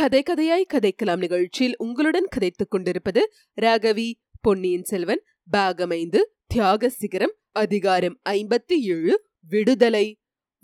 கதை கதையாய் கதைக்கலாம் நிகழ்ச்சியில் உங்களுடன் கதைத்துக் கொண்டிருப்பது ராகவி பொன்னியின் செல்வன் பாகமைந்து தியாக சிகரம் அதிகாரம் ஐம்பத்தி ஏழு விடுதலை.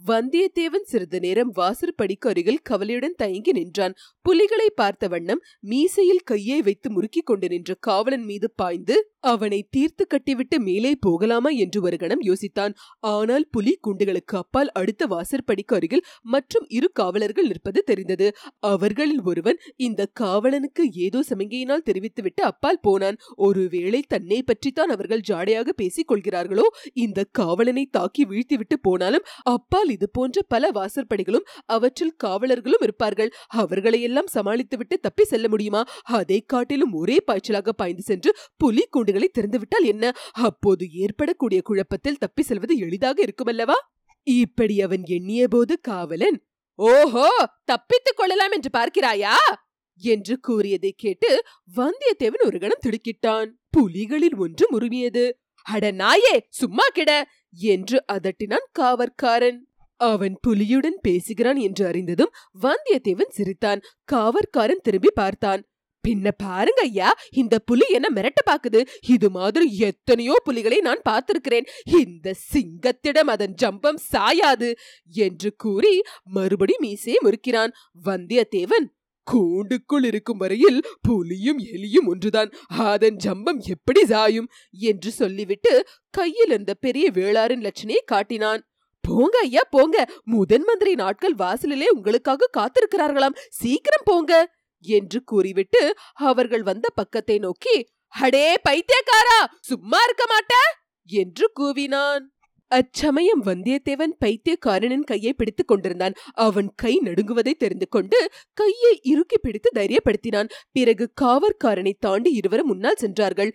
வந்தியத்தேவன் சிறிது நேரம் வாசற்படிக்கு அருகில் கவலையுடன் தயங்கி நின்றான். புலிகளை பார்த்த வண்ணம் மீசையில் கையை வைத்து முறுக்கிக் கொண்டு நின்ற காவலன் மீது பாய்ந்து அவனை தீர்த்து கட்டிவிட்டு மேலே போகலாமா என்று ஒரு கணம் யோசித்தான். ஆனால் புலி குண்டுகளுக்கு அப்பால் அடுத்த வாசற்படிக்கு அருகில் மற்றும் இரு காவலர்கள் நிற்பது தெரிந்தது. அவர்களில் ஒருவன் இந்த காவலனுக்கு ஏதோ சமிகையினால் தெரிவித்துவிட்டு அப்பால் போனான். ஒருவேளை தன்னை பற்றித்தான் அவர்கள் ஜாடையாக பேசிக் கொள்கிறார்களோ? இந்த காவலனை தாக்கி வீழ்த்திவிட்டு போனாலும் அப்பால் இது போன்ற பல வாசற்படிகளும் அவற்றில் காவலர்களும் இருப்பார்கள். அவர்களையெல்லாம் சமாளித்துவிட்டு தப்பி செல்ல முடியுமா? அதை காட்டிலும் ஒரே பாய்ச்சலாக பாய்ந்து சென்று புலி குண்டுகள் திறந்துவிட்டால் என்ன? அப்போது ஏற்படக்கூடிய குழப்பத்தில் தப்பி செல்வது எளிதாக இருக்குமல்லவா? இப்படி அவன் எண்ணிய போது காவலன் ஓஹோ தப்பித்துக் கொள்ளலாம் என்று பார்க்கிறாயா? என்று கூறியதை கேட்டு வந்தியத்தேவன் ஒரு கணம் திடுக்கிட்டான். புலிகளில் ஒன்று முறுமியது. அட நாயே சும்மா கிட! என்று அதட்டினான் காவற்காரன். அவன் புலியுடன் பேசுகிறான் என்று அறிந்ததும் வந்தியத்தேவன் சிரித்தான். காவற்காரன் திரும்பி பார்த்தான். பின்ன பாருங்க ஐயா இந்த புலி என்ன மிரட்ட பாக்குது? இது மாதிரி எத்தனையோ புலிகளை நான் பார்த்திருக்கிறேன். இந்த சிங்கத்திடம் அதன் ஜம்பம் சாயாது என்று கூறி மறுபடி மீசையை முறுக்கிறான் வந்தியத்தேவன் கூண்டுக்குள் இருக்கும் வரையில் புலியும் எலியும் ஒன்றுதான். அதன் ஜம்பம் எப்படி சாயும் என்று சொல்லிவிட்டு கையில் இருந்த பெரிய வேளாரின் லட்சணையை காட்டினான். போங்க ஐயா போங்க. முதன் மந்திரி நாட்கள் வாசலிலே உங்களுக்காக காத்திருக்கிறார்களாம். சீக்கிரம் போங்க. என்று கூறிவிட்டு அவர்கள் வந்த பக்கத்தை நோக்கி அடே பைத்தியக்காரா சும்மா இருக்க மாட்ட? என்று கூவினான். அச்சமயம் வந்தியத்தேவன் பைத்தியக்காரனின் கையை பிடித்துக் கொண்டிருந்தான். அவன் கை நடுங்குவதை தெரிந்து கொண்டு கையை இறுக்கி பிடித்து தைரியப்படுத்தினான். பிறகு காவற்காரனை தாண்டி இருவரும் முன்னால் சென்றார்கள்.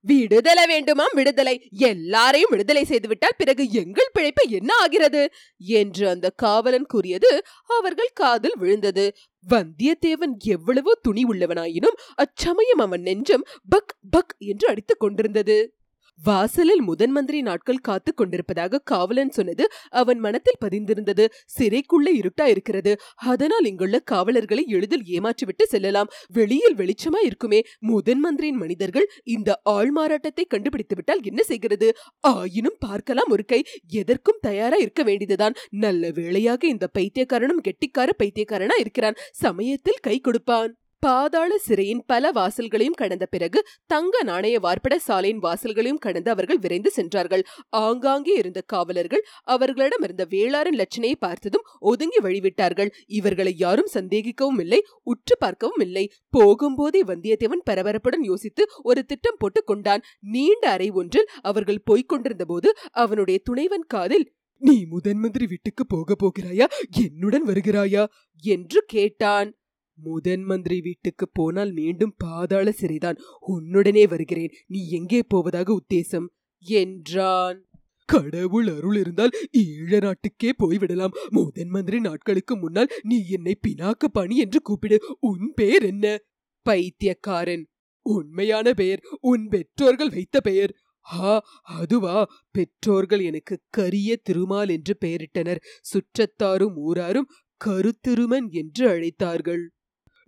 விடுதலை வேண்டுமாம் விடுதலை. எல்லாரையும் விடுதலை செய்துவிட்டால் பிறகு எங்கள் பிழைப்பு என்ன ஆகிறது? என்று அந்த காவலன் கூறியது அவர்கள் காதில் விழுந்தது. வந்தியத்தேவன் எவ்வளவோ துணி உள்ளவனாயினும் அச்சமயம் அவன் நெஞ்சம் பக் பக் என்று அடித்துக் கொண்டிருந்தது. வாசலில் முதன் மந்திரி நாட்கள் காத்துக் கொண்டிருப்பதாக காவலன் சொன்னது அவன் மனத்தில் பதிந்திருந்தது. சிறைக்குள்ள இருட்டா இருக்கிறது. அதனால் இங்குள்ள காவலர்களை எளிதில் ஏமாற்றிவிட்டு செல்லலாம். வெளியில் வெளிச்சமா இருக்குமே. முதன் மந்திரியின் மனிதர்கள் இந்த ஆள் மாறாட்டத்தை கண்டுபிடித்து விட்டால் என்ன செய்கிறது? ஆயினும் பார்க்கலாம் ஒரு கை. எதற்கும் தயாரா இருக்க வேண்டியதுதான். நல்ல வேளையாக இந்த பைத்தியக்காரனும் கெட்டிக்கார பைத்தியக்காரனா இருக்கிறான். சமயத்தில் கை கொடுப்பான். பாதாள சிறையின் பல வாசல்களையும் கடந்த பிறகு தங்க நாணய வார்ப்பட சாலையின் வாசல்களையும் கடந்து அவர்கள் விரைந்து சென்றார்கள். ஆங்காங்கே இருந்த காவலர்கள் அவர்களிடம் இருந்த வேளாரின் லட்சணையை பார்த்ததும் ஒதுங்கி வழிவிட்டார்கள். இவர்களை யாரும் சந்தேகிக்கவும் இல்லை உற்று பார்க்கவும் இல்லை. போகும்போதே வந்தியத்தேவன் பரபரப்புடன் யோசித்து ஒரு திட்டம் போட்டுக் கொண்டான். நீண்ட அறை ஒன்றில் அவர்கள் போய்க் கொண்டிருந்த போது அவனுடைய துணைவன் காதில் நீ முதன் மந்திரி வீட்டுக்கு போக போகிறாயா? என்னுடன் வருகிறாயா? என்று கேட்டான். முதன் மந்திரி வீட்டுக்கு போனால் மீண்டும் பாதாள சிறைதான். உன்னுடனே வருகிறேன். நீ எங்கே போவதாக உத்தேசம்? என்றான். கடவுள் அருள் இருந்தால் ஈழ நாட்டுக்கே போய்விடலாம். முதன் மந்திரி நாட்களுக்கு முன்னால் நீ என்னை பினாக்க பணி என்று கூப்பிடு. உன் பெயர் என்ன? பைத்தியக்காரன். உண்மையான பெயர். உன் பெற்றோர்கள் வைத்த பெயர். ஹா அதுவா? பெற்றோர்கள் எனக்கு கரிய திருமால் என்று பெயரிட்டனர். சுற்றத்தாரும் ஊராரும் கருத்திருமன் என்று அழைத்தார்கள்.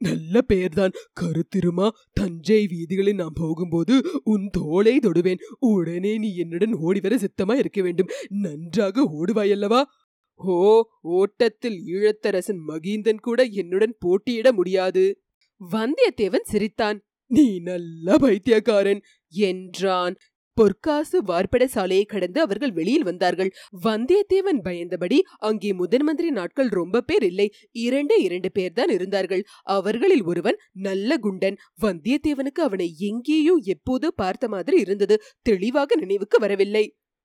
நல்ல பெயர்தான் கருத்திருமா தஞ்சை வீதிகளில் நான் போகும்போது உன் தோளை தொடுவேன். உடனே நீ என்னுடன் ஓடிவர சித்தமா இருக்க வேண்டும். நன்றாக ஓடுவாயல்லவா? ஓ ஓட்டத்தில் ஈழத்தரசன் மகிந்தன் கூட என்னுடன் போட்டியிட முடியாது. வந்தியத்தேவன் சிரித்தான். நீ நல்ல பைத்தியக்காரன். என்றான். பொற்காசு வார்ப்பட சாலையை கடந்து அவர்கள் வெளியில் வந்தார்கள். வந்தியத்தேவன் பயந்தபடி அங்கே முதன் மந்திரி நாட்கள் ரொம்ப பேர் இல்லை. இரண்டே இரண்டு பேர் தான் இருந்தார்கள். அவர்களில் ஒருவன் நல்ல குண்டன். வந்தியத்தேவனுக்கு அவனை எங்கேயோ எப்போதோ பார்த்த மாதிரி இருந்தது. தெளிவாக நினைவுக்கு வரவில்லை.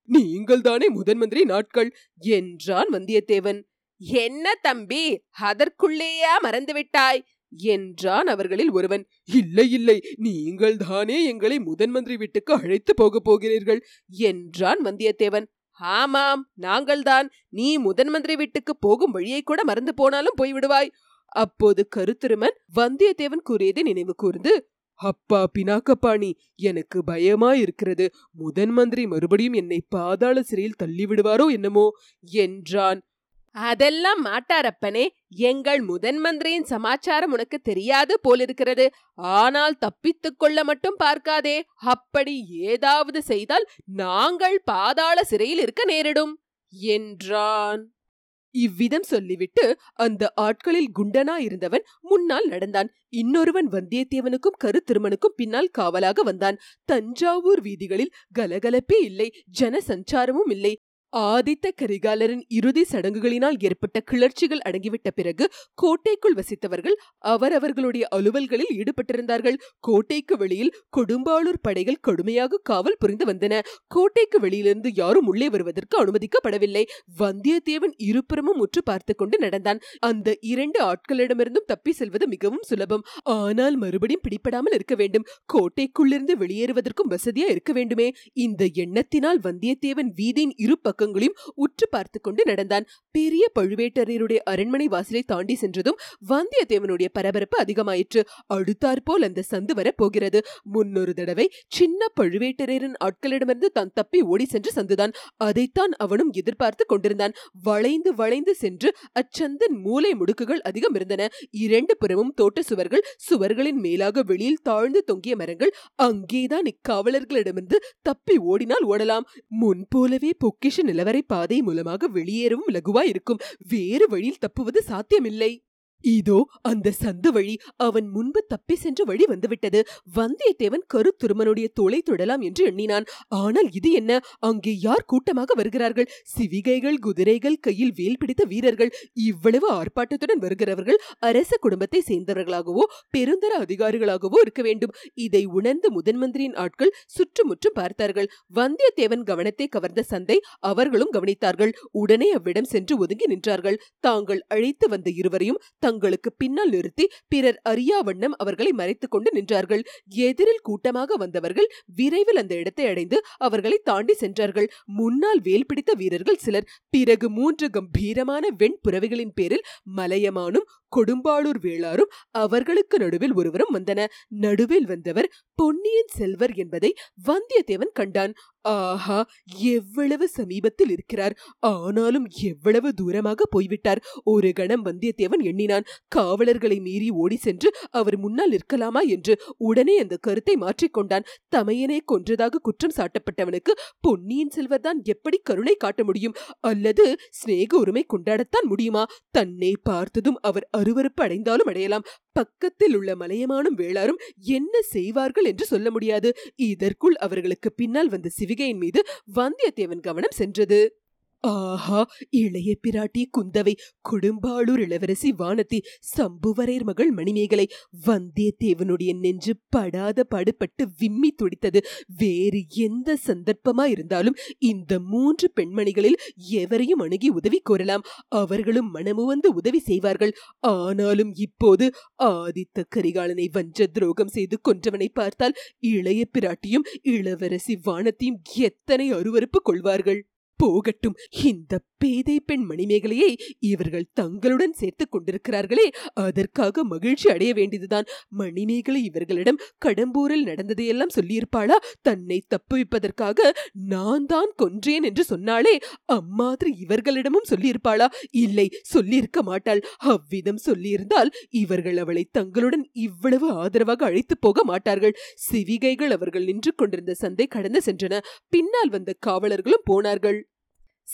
நீங்கள் தானே முதன் மந்திரி நாட்கள்? என்றான் வந்தியத்தேவன். என்ன தம்பி அதற்குள்ளேயா மறந்துவிட்டாய்? என்றான் அவர்களில் ஒருவன். இல்லை இல்லை நீங்கள் தானே எங்களை முதன் மந்திரி வீட்டுக்கு அழைத்து போகப் போகிறீர்கள் என்றான் வந்தியத்தேவன். ஆமாம் நாங்கள்தான் நீ முதன் மந்திரி வீட்டுக்கு போகும் வழியை கூட மறந்து போனாலும் போய்விடுவாய் அப்போது கருத்திருமன் வந்தியத்தேவன் கூறியதை நினைவு கூர்ந்து அப்பா பினாக்கப்பாணி எனக்கு பயமா இருக்கிறது முதன் மந்திரி மறுபடியும் என்னை பாதாள சிறையில் தள்ளிவிடுவாரோ என்னமோ என்றான். அதெல்லாம் மாட்டாரப்பனே எங்கள் முதன் மந்திரியின் சமாச்சாரம் உனக்கு தெரியாது போலிருக்கிறது. ஆனால் தப்பித்துக் கொள்ள மட்டும் பார்க்காதே அப்படி ஏதாவது செய்தால் நாங்கள் பாதாள சிறையில் இருக்க நேரிடும் என்றான். இவ்விதம் சொல்லிவிட்டு அந்த ஆட்களில் குண்டனா இருந்தவன் முன்னால் நடந்தான். இன்னொருவன் வந்தியத்தேவனுக்கும் கருத்திருமனுக்கும் பின்னால் காவலாக வந்தான். தஞ்சாவூர் வீதிகளில் கலகலப்பே இல்லை ஜன சஞ்சாரமும் இல்லை. ஆதித்த கரிகாலரின் இறுதி சடங்குகளினால் ஏற்பட்ட கிளர்ச்சிகள் அடங்கிவிட்ட பிறகு கோட்டைக்குள் வசித்தவர்கள் அவரவர்களுடைய அலுவல்களில் ஈடுபட்டிருந்தார்கள். கோட்டைக்கு வெளியில் கொடும்பாளூர் படைகள் கடுமையாக காவல் புரிந்து வந்தன. கோட்டைக்கு வெளியிலிருந்து யாரும் உள்ளே வருவதற்கு அனுமதிக்கப்படவில்லை. வந்தியத்தேவன் இருபுறமும் உற்று பார்த்து கொண்டு நடந்தான். அந்த இரண்டு ஆட்களிடமிருந்தும் தப்பி செல்வது மிகவும் சுலபம். ஆனால் மறுபடியும் பிடிபடாமல் இருக்க வேண்டும். கோட்டைக்குள்ளிருந்து வெளியேறுவதற்கும் வசதியா இருக்க வேண்டுமே. இந்த எண்ணத்தினால் வந்தியத்தேவன் வீதியின் இரு பக்கங்களையும் உற்று பார்த்து கொண்டு நடந்தான். பெரிய பழுவேட்டரையருடைய அரண்மனை வாசலை தாண்டி சென்றதும் வந்தியத்தேவனுடைய பரபரப்பு அதிகமாயிற்று. அடுத்தாற்போல் அந்த சந்து வர போகிறது. முன்னொரு தடவை சின்ன பழுவேட்டரையரின் ஆட்களிடமிருந்து தான் தப்பி ஓடி சென்ற சந்துதான். அதைத்தான் அவனும் எதிர்பார்த்து கொண்டிருந்தான். வளைந்து வளைந்து சென்று அச்சந்தின் மூளை முடுக்குகள் அதிகம் இருந்தன. இரண்டு புறமும் தோட்ட சுவர்கள் சுவர்களின் மேலாக வெளியில் தாழ்ந்து தொங்கிய மரங்கள் அங்கேதான் இக்காவலர்களிடமிருந்து தப்பி ஓடினால் ஓடலாம். முன்போலவே பொக்கிஷன் நிலவரை பாதை மூலமாக வெளியேறவும் லகுவாய் இருக்கும். வேறு வழியில் தப்புவது சாத்தியமில்லை. இதோ அந்த சந்து வழி அவன் முன்பு தப்பி சென்ற வழி வந்துவிட்டது. வந்தியத்தேவன் கருத்துருமனுடைய தோலை தொடலாம் என்று எண்ணினான். ஆனால் இது என்ன? அங்கே யார் கூட்டமாக வருகிறார்கள்? சிவிகைகள் குதிரைகள் கையில் வேல் பிடித்த வீரர்கள். இவ்வளவு ஆர்ப்பாட்டத்துடன் வருகிறவர்கள் அரச குடும்பத்தை சேர்ந்தவர்களாகவோ பெருந்தர அதிகாரிகளாகவோ இருக்க வேண்டும். இதை உணர்ந்து முதன் மந்திரியின் ஆட்கள் சுற்றுமுற்றும் பார்த்தார்கள். வந்தியத்தேவன் கவனத்தை கவர்ந்த சந்தை அவர்களும் கவனித்தார்கள். உடனே அவ்விடம் சென்று ஒதுங்கி நின்றார்கள். தாங்கள் அழைத்து வந்த இருவரையும் தங்களுக்கு பின்னால் நிறுத்தி பிறர் அறியா வண்ணம் அவர்களை மறைத்துக் கொண்டு நின்றார்கள். எதிரில் கூட்டமாக வந்தவர்கள் விரைவில் அந்த இடத்தை அடைந்து அவர்களை தாண்டி சென்றார்கள். முன்னால் வேல் பிடித்த வீரர்கள் சிலர். பிறகு மூன்று கம்பீரமான வெண்புறவிகளின் பேரில் மலையமானும் கொடும்பாளூர் வேளாரும் அவர்களுக்கு நடுவில் ஒருவரும் வந்தன. நடுவில் வந்தவர் பொன்னியின் செல்வர் என்பதை வந்தியத்தேவன் கண்டான். ஆஹா எவ்வளவு சமீபத்தில் இருக்கிறார். ஆனாலும் எவ்வளவு தூரமாக போய்விட்டார். ஒரு கணம் வந்தியத்தேவன் எண்ணினான். காவலர்களை மீறி ஓடி சென்று அவர் முன்னால் நிற்கலாமா என்று உடனே அந்த கருத்தை மாற்றிக்கொண்டான் தமையனை கொன்றதாக குற்றம் சாட்டப்பட்டவனுக்கு பொன்னியின் செல்வர் தான் எப்படி கருணை காட்ட முடியும்? அல்லது சிநேக உரிமை கொண்டாடத்தான் முடியுமா? தன்னை பார்த்ததும் அவர் அருவருப்பு அடைந்தாலும் அடையலாம். பக்கத்தில் உள்ள மலையமானும் வேளாரும் என்ன செய்வார்கள் என்று சொல்ல முடியாது. இதற்குள் அவர்களுக்கு பின்னால் வந்த சிவிகையின் மீது வந்தியத்தேவன் கவனம் சென்றது. ஆஹா இளைய பிராட்டி குந்தவை கொடும்பாளூர் இளவரசி வானத்தி சம்புவரையர் மகள் மணிமேகலை வந்தியத்தேவனுடைய நெஞ்சு படாத பாடுபட்டு விம்மி துடித்தது. வேறு எந்த சந்தர்ப்பமா இருந்தாலும் இந்த மூன்று பெண்மணிகளில் எவரையும் அணுகி உதவி கோரலாம். அவர்களும் மனமு வந்து உதவி செய்வார்கள். ஆனாலும் இப்போது ஆதித்த கரிகாலனை வஞ்ச துரோகம் செய்து கொன்றவனை பார்த்தால் இளைய பிராட்டியும் இளவரசி வானத்தையும் எத்தனை அருவருப்பு கொள்வார்கள். போகட்டும். இந்த பேதை பெண் மணிமேகலையை இவர்கள் தங்களுடன் சேர்த்துக் கொண்டிருக்கிறார்களே. அதற்காக மகிழ்ச்சி அடைய வேண்டியதுதான். மணிமேகலை இவர்களிடம் கடம்பூரில் நடந்ததையெல்லாம் சொல்லியிருப்பாளா? தன்னை தப்புவிப்பதற்காக நான் தான் கொன்றேன் என்று சொன்னாலே அம்மாதிரி இவர்களிடமும் சொல்லியிருப்பாளா? இல்லை சொல்லியிருக்க மாட்டாள். அவ்விதம் சொல்லியிருந்தால் இவர்கள் அவளை தங்களுடன் இவ்வளவு ஆதரவாக அழைத்து போக மாட்டார்கள். சிவிகைகள் அவர்கள் நின்று கொண்டிருந்த சந்தை கடந்து சென்றன. பின்னால் வந்த காவலர்களும் போனார்கள்.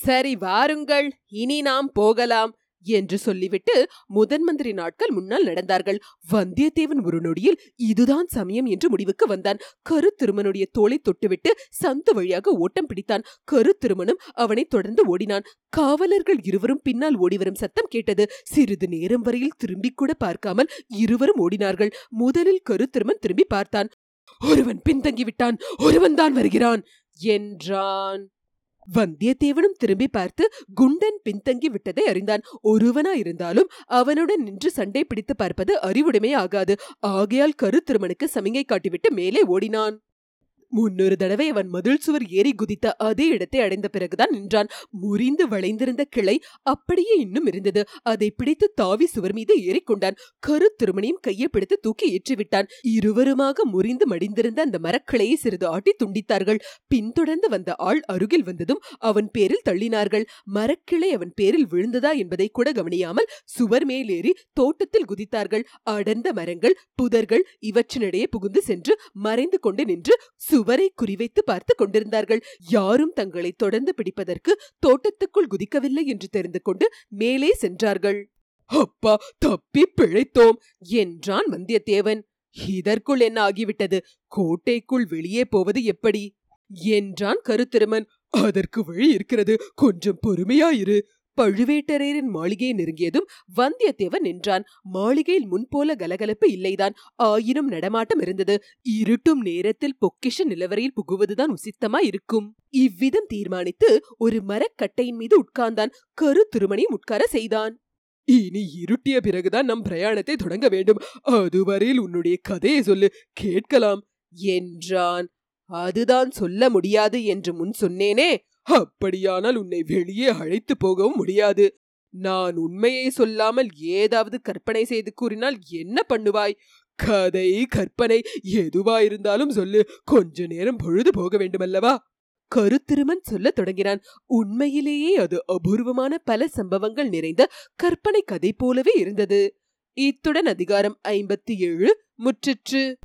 சரி வாருங்கள் இனி நாம் போகலாம் என்று சொல்லிவிட்டு முதன் மந்திரி நாட்கள் முன்னால் நடந்தார்கள். வந்தியத்தேவன் ஒரு நொடியில் இதுதான் சமயம் என்று முடிவுக்கு வந்தான். கருத்திருமனுடைய தோலை தொட்டுவிட்டு சந்து வழியாக ஓட்டம் பிடித்தான். கருத்திருமனும் அவனை தொடர்ந்து ஓடினான். காவலர்கள் இருவரும் பின்னால் ஓடிவரும் சத்தம் கேட்டது. சிறிது நேரம் வரையில் திரும்பி கூட பார்க்காமல் இருவரும் ஓடினார்கள். முதலில் கருத்திருமன் திரும்பி பார்த்தான். ஒருவன் பின்தங்கிவிட்டான். ஒருவன் தான் வருகிறான் என்றான். வந்தியத்தேவனும் திரும்பி பார்த்து குண்டன் பின்தங்கி விட்டதை அறிந்தான். ஒருவனா இருந்தாலும் அவனுடன் நின்று சண்டை பிடித்து பார்ப்பது அறிவுடைமை ஆகாது ஆகையால் கருத்திருமனுக்கு சமிங்கை காட்டிவிட்டு மேலே ஓடினான். முன்னொரு தடவை அவன் மதில் சுவர் ஏறி குதித்த அதே இடத்தை அடைந்த பிறகுதான் நின்றான். முறிந்து வளைந்திருந்த கிளை அப்படியே இன்னும் இருந்தது. அதை பிடித்து தாவி சுவர் மீது ஏறிக்கொண்டான் கரு திருமணியும் கையை பிடித்து தூக்கி ஏற்றிவிட்டான். இருவருமாக முறிந்து மடிந்திருந்த அந்த மரக்கிளையை சிறிது ஆட்டி துண்டித்தார்கள். பின்தொடர்ந்து வந்த ஆள் அருகில் வந்ததும் அவன் பேரில் தள்ளினார்கள். மரக்கிளை அவன் பேரில் விழுந்ததா என்பதை கூட கவனியாமல் சுவர் மேலேறி தோட்டத்தில் குதித்தார்கள். அடர்ந்த மரங்கள் புதர்கள் இவற்றினிடையே புகுந்து சென்று மறைந்து கொண்டு நின்று சுவரை குறிவைத்து பார்த்து கொண்டிருந்தார்கள். யாரும் தங்களை தொடர்ந்து பிடிப்பதற்கு தோட்டத்துக்குள் குதிக்கவில்லை என்று தெரிந்து கொண்டு மேலே சென்றார்கள். அப்பா தப்பி பிழைத்தோம் என்றான் வந்தியத்தேவன். இதற்குள் என்ன ஆகிவிட்டது? கோட்டைக்குள் வெளியே போவது எப்படி? என்றான் கருத்திருமன். அதற்கு வழி இருக்கிறது. கொஞ்சம் பொறுமையாயிரு. பழுவேட்டரையரின் மாளிகையை நெருங்கியதும் வந்தியத்தேவன் நின்றான். மாளிகையில் முன்போல கலகலப்பு இல்லைதான். ஆயினும் நடமாட்டம் இருந்தது. இருட்டும் நேரத்தில் பொக்கிஷ நிலவரையில் புகுவதுதான் உசித்தமா இருக்கும். இவ்விதம் தீர்மானித்து ஒரு மரக்கட்டையின் மீது உட்கார்ந்தான். கரு திருமணியும் உட்கார செய்தான். இனி இருட்டிய பிறகுதான் நம் பிரயாணத்தை தொடங்க வேண்டும். அதுவரையில் உன்னுடைய கதையை சொல்லு. கேட்கலாம். என்றான். அதுதான் சொல்ல முடியாது என்று முன் சொன்னேனே. அப்படியானால் உன்னை வெளியே அழைத்து போகவும் முடியாது. நான் உண்மையை சொல்லாமல் ஏதாவது கற்பனை செய்து கூறினால் என்ன பண்ணுவாய்? கதை கற்பனை எதுவாயிருந்தாலும் சொல்லு. கொஞ்ச நேரம் பொழுது போக வேண்டுமல்லவா? கருத்திருமன் சொல்லத் தொடங்கினான். உண்மையிலேயே அது அபூர்வமான பல சம்பவங்கள் நிறைந்த கற்பனை கதை போலவே இருந்தது. இத்துடன் அதிகாரம் ஐம்பத்தி ஏழு முற்றிற்று.